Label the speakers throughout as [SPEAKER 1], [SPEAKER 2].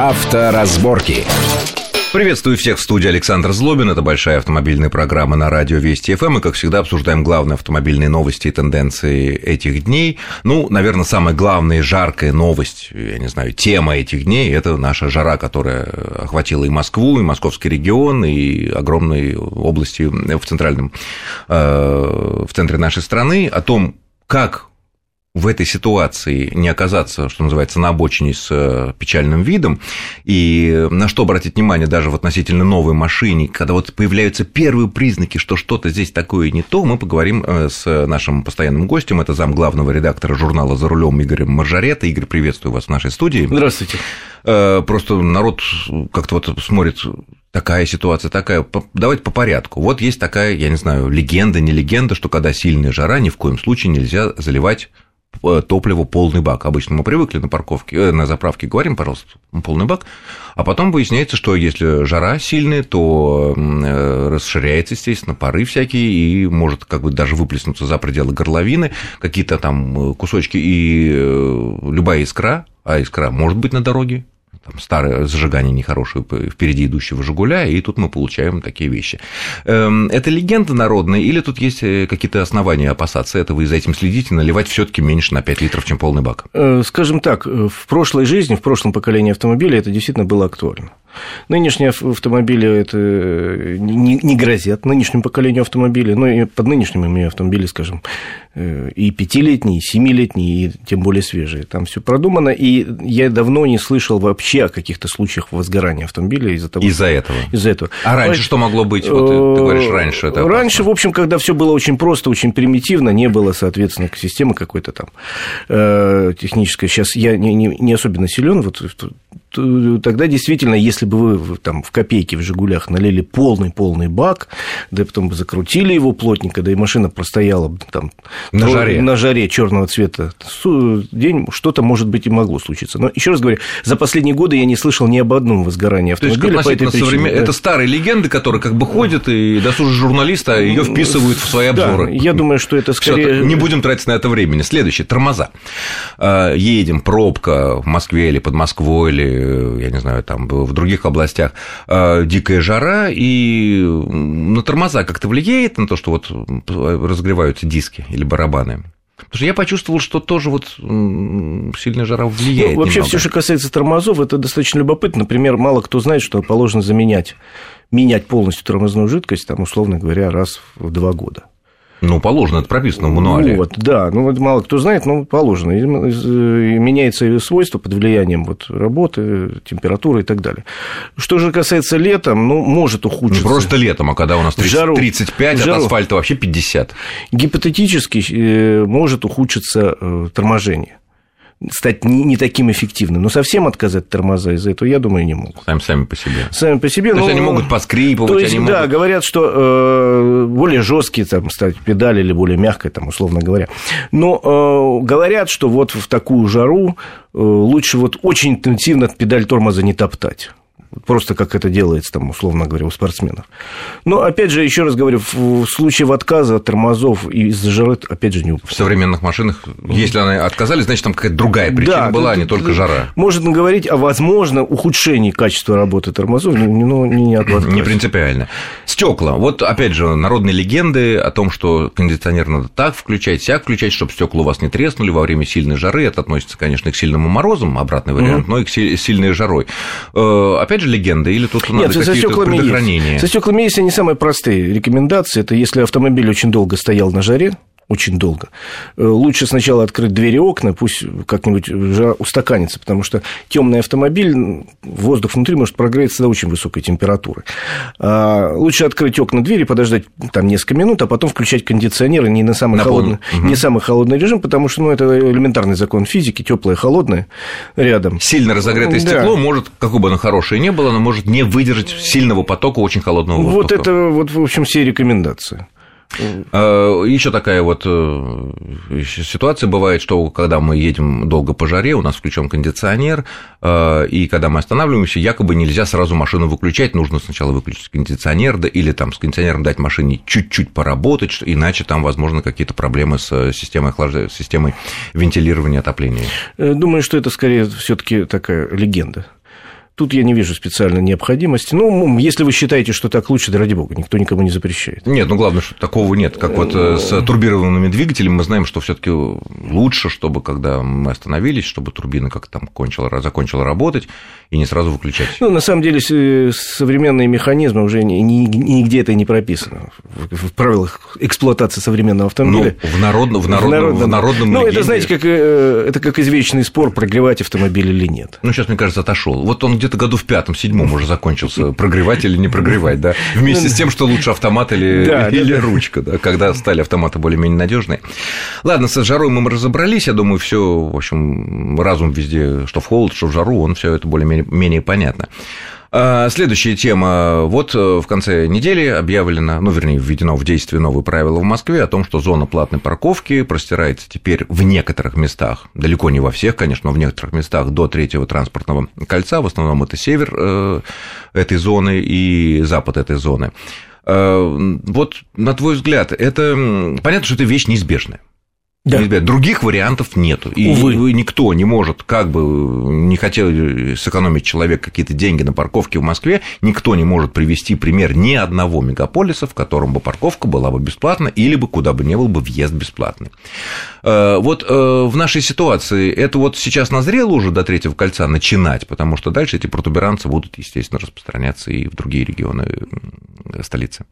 [SPEAKER 1] Авторазборки.
[SPEAKER 2] Приветствую всех в студии Александр Злобин. Это большая автомобильная программа на радио Вести ФМ. И, как всегда, обсуждаем главные автомобильные новости и тенденции этих дней. Ну, наверное, самая главная жаркая новость, я не знаю, тема этих дней – это наша жара, которая охватила и Москву, и московский регион, и огромные области в центральном, э, в центре нашей страны. О том, как в этой ситуации не оказаться, что называется, на обочине с э, печальным видом, и на что обратить внимание даже в относительно новой машине, когда вот появляются первые признаки, что что-то здесь такое не то, мы поговорим э, с нашим постоянным гостем, это зам главного редактора журнала «За рулем» Игорем Маржарета. Игорь, приветствую вас в нашей студии.
[SPEAKER 3] Здравствуйте.
[SPEAKER 2] Э, просто народ как-то вот смотрит такая ситуация, такая. Давайте по порядку. Вот есть такая, я не знаю, легенда, не легенда, что когда сильная жара, ни в коем случае нельзя заливать топливо полный бак. Обычно мы привыкли на парковке, э, на заправке говорим, пожалуйста, полный бак, а потом выясняется, что если жара сильная, то э, расширяется, естественно, пары всякие, и может как бы даже выплеснуться за пределы горловины, какие-то там кусочки, и любая искра, а искра может быть на дороге, там, старое зажигание нехорошее впереди идущего «Жигуля», и тут мы получаем такие вещи. Эм, это легенда народная, или тут есть э, какие-то основания опасаться этого и за этим следить и наливать все таки меньше на 5 литров, чем полный бак?
[SPEAKER 3] Э, скажем так, э, в прошлой жизни, в прошлом поколении автомобиля это действительно было актуально. Нынешние автомобили это не, не грозят нынешнему поколению автомобилей, но и под нынешним имею автомобили, скажем, э, и пятилетние, и семилетние, и тем более свежие. Там все продумано, и я давно не слышал вообще о каких-то случаях возгорания автомобиля из-за того.
[SPEAKER 2] Из-за этого.
[SPEAKER 3] Из-за этого.
[SPEAKER 2] А раньше что могло быть? Вот ты говоришь раньше это.
[SPEAKER 3] Опасно. Раньше, в общем, когда все было очень просто, очень примитивно, не было, соответственно, системы какой-то там э, технической. Сейчас я не, не, не особенно силен, вот тогда действительно, если бы вы там в копейке в «Жигулях» налили полный-полный бак, да и потом бы закрутили его плотненько, да и машина простояла бы там
[SPEAKER 2] на жаре,
[SPEAKER 3] на жаре черного цвета день, что-то, может быть, и могло случиться. Но еще раз говорю, за последние годы я не слышал ни об одном возгорании автомобиля
[SPEAKER 2] То есть, по этой причине. Современ... Это старые легенды, которые как бы ходят, и досужие журналисты а ее вписывают в свои обзоры.
[SPEAKER 3] Да, я думаю, что это скорее...
[SPEAKER 2] Всё, не будем тратить на это времени. Следующее, тормоза. А, едем, пробка в Москве или под Москвой, или, я не знаю, там в других областях, а, дикая жара, и на тормоза как-то влияет на то, что вот разогреваются диски или барабаны? Потому что я почувствовал, что тоже вот сильная жара влияет.
[SPEAKER 3] Ну, вообще, все, что касается тормозов, это достаточно любопытно. Например, мало кто знает, что положено заменять, менять полностью тормозную жидкость, там, условно говоря, раз в два года.
[SPEAKER 2] Ну, положено, это прописано в мануале.
[SPEAKER 3] Вот, да, ну, вот мало кто знает, но положено. И меняется свойство под влиянием вот, работы, температуры и так далее. Что же касается летом, ну, может ухудшиться.
[SPEAKER 2] Не просто летом, а когда у нас 30, жару, 35, жару, от асфальта вообще 50.
[SPEAKER 3] Гипотетически э, может ухудшиться э, торможение стать не, не таким эффективным. Но совсем отказать тормоза из-за этого, я думаю, не могут.
[SPEAKER 2] Сами, сами по себе.
[SPEAKER 3] Сами по себе.
[SPEAKER 2] То но... есть они могут поскрипывать,
[SPEAKER 3] то есть,
[SPEAKER 2] они
[SPEAKER 3] да,
[SPEAKER 2] могут...
[SPEAKER 3] говорят, что э, более жесткие там, стать педали или более мягкой, там, условно говоря. Но э, говорят, что вот в такую жару э, лучше вот очень интенсивно педаль тормоза не топтать просто как это делается, там, условно говоря, у спортсменов. Но, опять же, еще раз говорю, в случае отказа от тормозов из-за жары, опять же, не
[SPEAKER 2] В современных машинах, если они отказали, значит, там какая-то другая причина да, была, а не только жара.
[SPEAKER 3] Можно говорить о, возможно, ухудшении качества работы тормозов, но не, не от
[SPEAKER 2] Не принципиально. Стекла. Вот, опять же, народные легенды о том, что кондиционер надо так включать, сяк включать, чтобы стекла у вас не треснули во время сильной жары. Это относится, конечно, к сильному морозам, обратный вариант, mm но и к сильной жарой. Э, опять же, легенда, или тут надо Нет, какие-то предохранения?
[SPEAKER 3] Есть. Со стеклами есть они самые простые рекомендации. Это если автомобиль очень долго стоял на жаре, очень долго. Э, лучше сначала открыть двери и окна, пусть как-нибудь устаканится, потому что темный автомобиль, воздух внутри может прогреться до очень высокой температуры. А лучше открыть окна, двери, подождать там несколько минут, а потом включать кондиционеры не на самый, на холодный, угу. не самый холодный режим, потому что ну, это элементарный закон физики, теплое, холодное рядом.
[SPEAKER 2] Сильно разогретое да. стекло может, какое бы оно хорошее не было, оно может не выдержать сильного потока очень холодного воздуха.
[SPEAKER 3] Вот это, вот, в общем, все рекомендации.
[SPEAKER 2] А, Еще такая вот э, ситуация бывает, что когда мы едем долго по жаре, у нас включен кондиционер, э, и когда мы останавливаемся, якобы нельзя сразу машину выключать, нужно сначала выключить кондиционер, да, или там с кондиционером дать машине чуть-чуть поработать, иначе там, возможно, какие-то проблемы с системой, охлаждения, системой вентилирования отопления.
[SPEAKER 3] Думаю, что это скорее все таки такая легенда Тут я не вижу специальной необходимости. Ну, если вы считаете, что так лучше, да ради бога, никто никому не запрещает.
[SPEAKER 2] Нет, ну главное, что такого нет. Как вот э, с турбированными двигателями мы знаем, что все таки лучше, чтобы когда мы остановились, чтобы турбина как-то там кончила, закончила работать, и не сразу выключать.
[SPEAKER 3] Ну, на самом деле, современные механизмы уже нигде это не прописано. В правилах эксплуатации современного автомобиля.
[SPEAKER 2] Ну, в народном, в народном, в народном, в народном
[SPEAKER 3] Ну, это, знаете, как, э, это как извечный спор, прогревать автомобиль или нет.
[SPEAKER 2] Ну, сейчас, мне кажется, отошел. Вот он где где-то году в пятом, седьмом уже закончился, прогревать или не прогревать, да, вместе с тем, что лучше автомат или, да, или да, ручка, да, когда стали автоматы более-менее надежные. Ладно, с жарой мы разобрались, я думаю, все, в общем, разум везде, что в холод, что в жару, он все это более-менее понятно. А, следующая тема. Вот э, в конце недели объявлено, ну, вернее, введено в действие новые правила в Москве о том, что зона платной парковки простирается теперь в некоторых местах, далеко не во всех, конечно, но в некоторых местах до третьего транспортного кольца, в основном это север э, этой зоны и запад этой зоны. Э, вот, на твой взгляд, это понятно, что это вещь неизбежная. Да. Других вариантов нету. И Увы. никто не может, как бы не хотел сэкономить человек какие-то деньги на парковке в Москве, никто не может привести пример ни одного мегаполиса, в котором бы парковка была бы бесплатна или бы куда бы не был бы въезд бесплатный. Э, вот э, в нашей ситуации это вот сейчас назрело уже до третьего кольца начинать, потому что дальше эти протуберанцы будут, естественно, распространяться и в другие регионы столицы.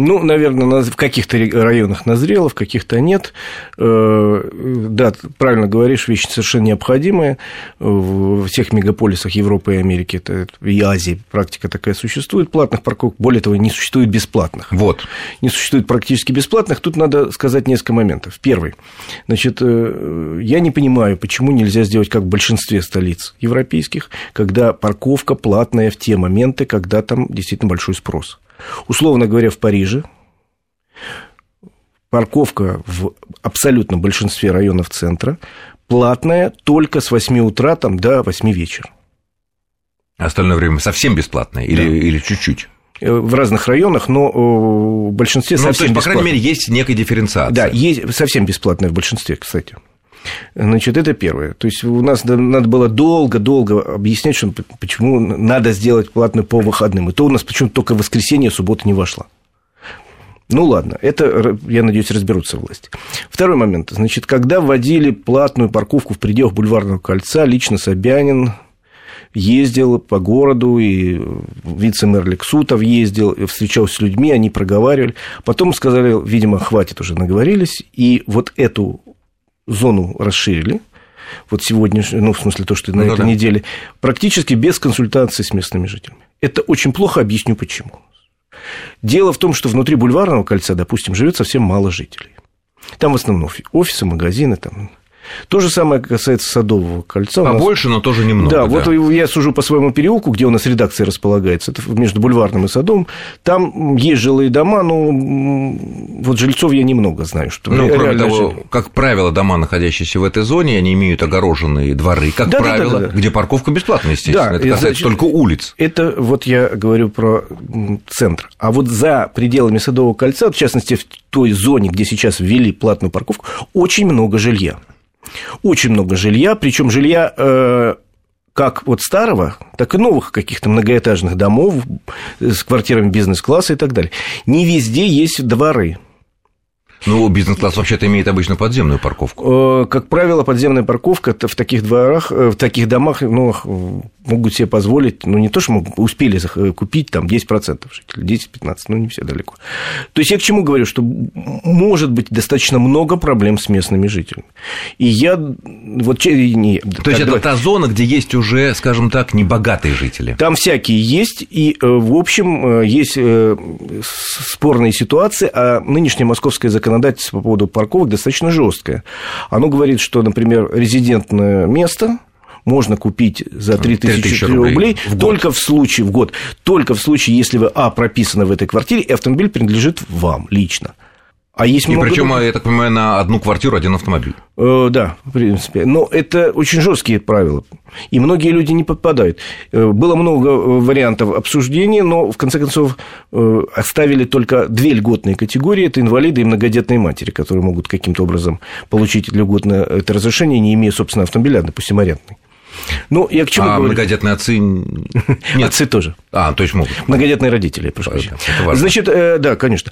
[SPEAKER 3] Ну, наверное, в каких-то районах назрело, в каких-то нет. Э, да, правильно говоришь, вещи совершенно необходимые. В всех мегаполисах Европы и Америки, это, и Азии практика такая существует, платных парковок. Более того, не существует бесплатных.
[SPEAKER 2] Вот.
[SPEAKER 3] Не существует практически бесплатных. Тут надо сказать несколько моментов. Первый. Значит, э, я не понимаю, почему нельзя сделать как в большинстве столиц европейских, когда парковка платная в те моменты, когда там действительно большой спрос. Условно говоря, в Париже парковка в абсолютном большинстве районов центра платная только с 8 утра там, до 8 вечера.
[SPEAKER 2] Остальное время совсем бесплатное или, да. или чуть-чуть?
[SPEAKER 3] Э, в разных районах, но в большинстве ну, совсем то есть,
[SPEAKER 2] по крайней мере, есть некая дифференциация.
[SPEAKER 3] Да, есть совсем бесплатное в большинстве, кстати. Значит, это первое. То есть у нас надо было долго-долго объяснять, что, почему надо сделать платную по выходным. И то у нас почему-то только воскресенье, суббота не вошла. Ну ладно, это, я надеюсь, разберутся власти. Второй момент. Значит, когда вводили платную парковку в пределах бульварного кольца, лично Собянин ездил по городу, и вице-мэр Лексутов ездил, встречался с людьми, они проговаривали. Потом сказали, видимо, хватит уже, наговорились, и вот эту зону расширили, вот сегодня, ну, в смысле, то, что на ну, этой да. неделе, практически без консультации с местными жителями. Это очень плохо, объясню почему. Дело в том, что внутри бульварного кольца, допустим, живет совсем мало жителей. Там в основном офисы, магазины, там то же самое касается Садового кольца.
[SPEAKER 2] Побольше, нас... но тоже немного.
[SPEAKER 3] Да, да, вот я сужу по своему переулку, где у нас редакция располагается, это между Бульварным и Садовым. Там есть жилые дома, но вот жильцов я немного знаю. Что
[SPEAKER 2] ну, кроме того, жили. как правило, дома, находящиеся в этой зоне, они имеют огороженные дворы, как да, правило, да, да, да. где парковка бесплатная, естественно. Да, это касается значит, только улиц.
[SPEAKER 3] Это вот я говорю про центр. А вот за пределами Садового кольца, в частности, в той зоне, где сейчас ввели платную парковку, очень много жилья. Очень много жилья, причем жилья э, как вот старого, так и новых каких-то многоэтажных домов с квартирами бизнес-класса и так далее. Не везде есть дворы.
[SPEAKER 2] Ну, бизнес-класс вообще-то имеет обычно подземную парковку.
[SPEAKER 3] Э, как правило, подземная парковка в таких дворах, э, в таких домах ну, могут себе позволить, ну, не то, что могут, успели купить там 10% жителей, 10-15, ну, не все далеко. То есть я к чему говорю, что может быть достаточно много проблем с местными жителями. И я вот...
[SPEAKER 2] Не, то есть это та зона, где есть уже, скажем так, небогатые жители?
[SPEAKER 3] Там всякие есть, и, э, в общем, есть спорные ситуации, а нынешнее московское законодательство законодательство по поводу парковок достаточно жесткое. Оно говорит, что, например, резидентное место можно купить за 3000 рублей, рублей в только в случае, в год, только в случае, если вы, а, прописаны в этой квартире, и автомобиль принадлежит вам лично.
[SPEAKER 2] А есть и много... причем, я так понимаю, на одну квартиру один автомобиль.
[SPEAKER 3] Э, да, в принципе. Но это очень жесткие правила. И многие люди не попадают. Э, было много э, вариантов обсуждения, но в конце концов оставили только две льготные категории. Это инвалиды и многодетные матери, которые могут каким-то образом получить льготное это разрешение, не имея собственного автомобиля, допустим, арендный. Ну, я к чему
[SPEAKER 2] а
[SPEAKER 3] говорю?
[SPEAKER 2] многодетные отцы...
[SPEAKER 3] Нет. Отцы тоже.
[SPEAKER 2] А, то есть могут.
[SPEAKER 3] Многодетные родители, прошу прощения. Значит, э, да, конечно.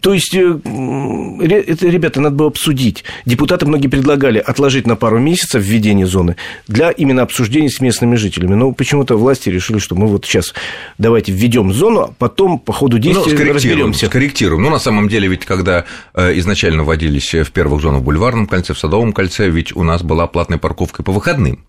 [SPEAKER 3] То есть, э, это, ребята, надо было обсудить. Депутаты многие предлагали отложить на пару месяцев введение зоны для именно обсуждения с местными жителями. Но почему-то власти решили, что мы вот сейчас давайте введем зону, а потом по ходу действия ну, разберемся.
[SPEAKER 2] Скорректируем. Ну, на самом деле, ведь когда э, изначально вводились в первых зонах в Бульварном кольце, в Садовом кольце, ведь у нас была платная парковка по выходным.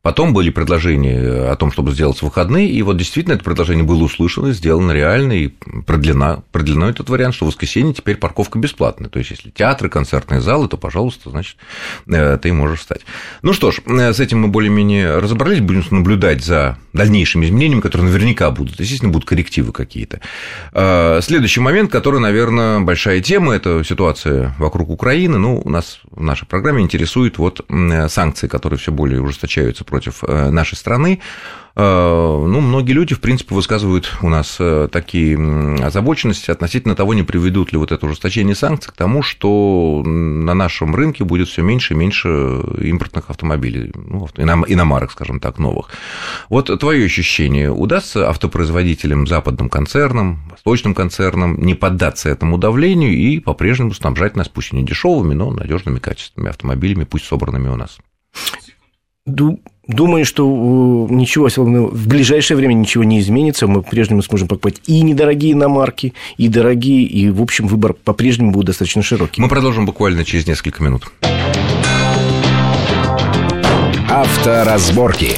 [SPEAKER 2] Потом были предложения о том, чтобы сделать выходные, и вот действительно это предложение было услышано, сделано реально, и продлено, продлено этот вариант, что в воскресенье теперь парковка бесплатная. То есть, если театры, концертные залы, то, пожалуйста, значит, э, ты можешь встать. Ну что ж, э, с этим мы более-менее разобрались, будем наблюдать за дальнейшими изменениями, которые наверняка будут. Естественно, будут коррективы какие-то. Э, следующий момент, который, наверное, большая тема, это ситуация вокруг Украины. Ну, у нас в нашей программе интересует вот санкции, которые все более ужесточаются против э, нашей страны. Э, ну, многие люди, в принципе, высказывают у нас э, такие озабоченности относительно того, не приведут ли вот это ужесточение санкций к тому, что на нашем рынке будет все меньше и меньше импортных автомобилей, ну, иномарок, скажем так, новых. Вот твое ощущение, удастся автопроизводителям, западным концернам, восточным концернам не поддаться этому давлению и по-прежнему снабжать нас, пусть и не дешевыми, но надежными качественными автомобилями, пусть собранными у нас?
[SPEAKER 3] Думаю, что ничего, в ближайшее время ничего не изменится. Мы по-прежнему сможем покупать и недорогие иномарки, и дорогие, и, в общем, выбор по-прежнему будет достаточно широкий.
[SPEAKER 2] Мы продолжим буквально через несколько минут.
[SPEAKER 1] Авторазборки.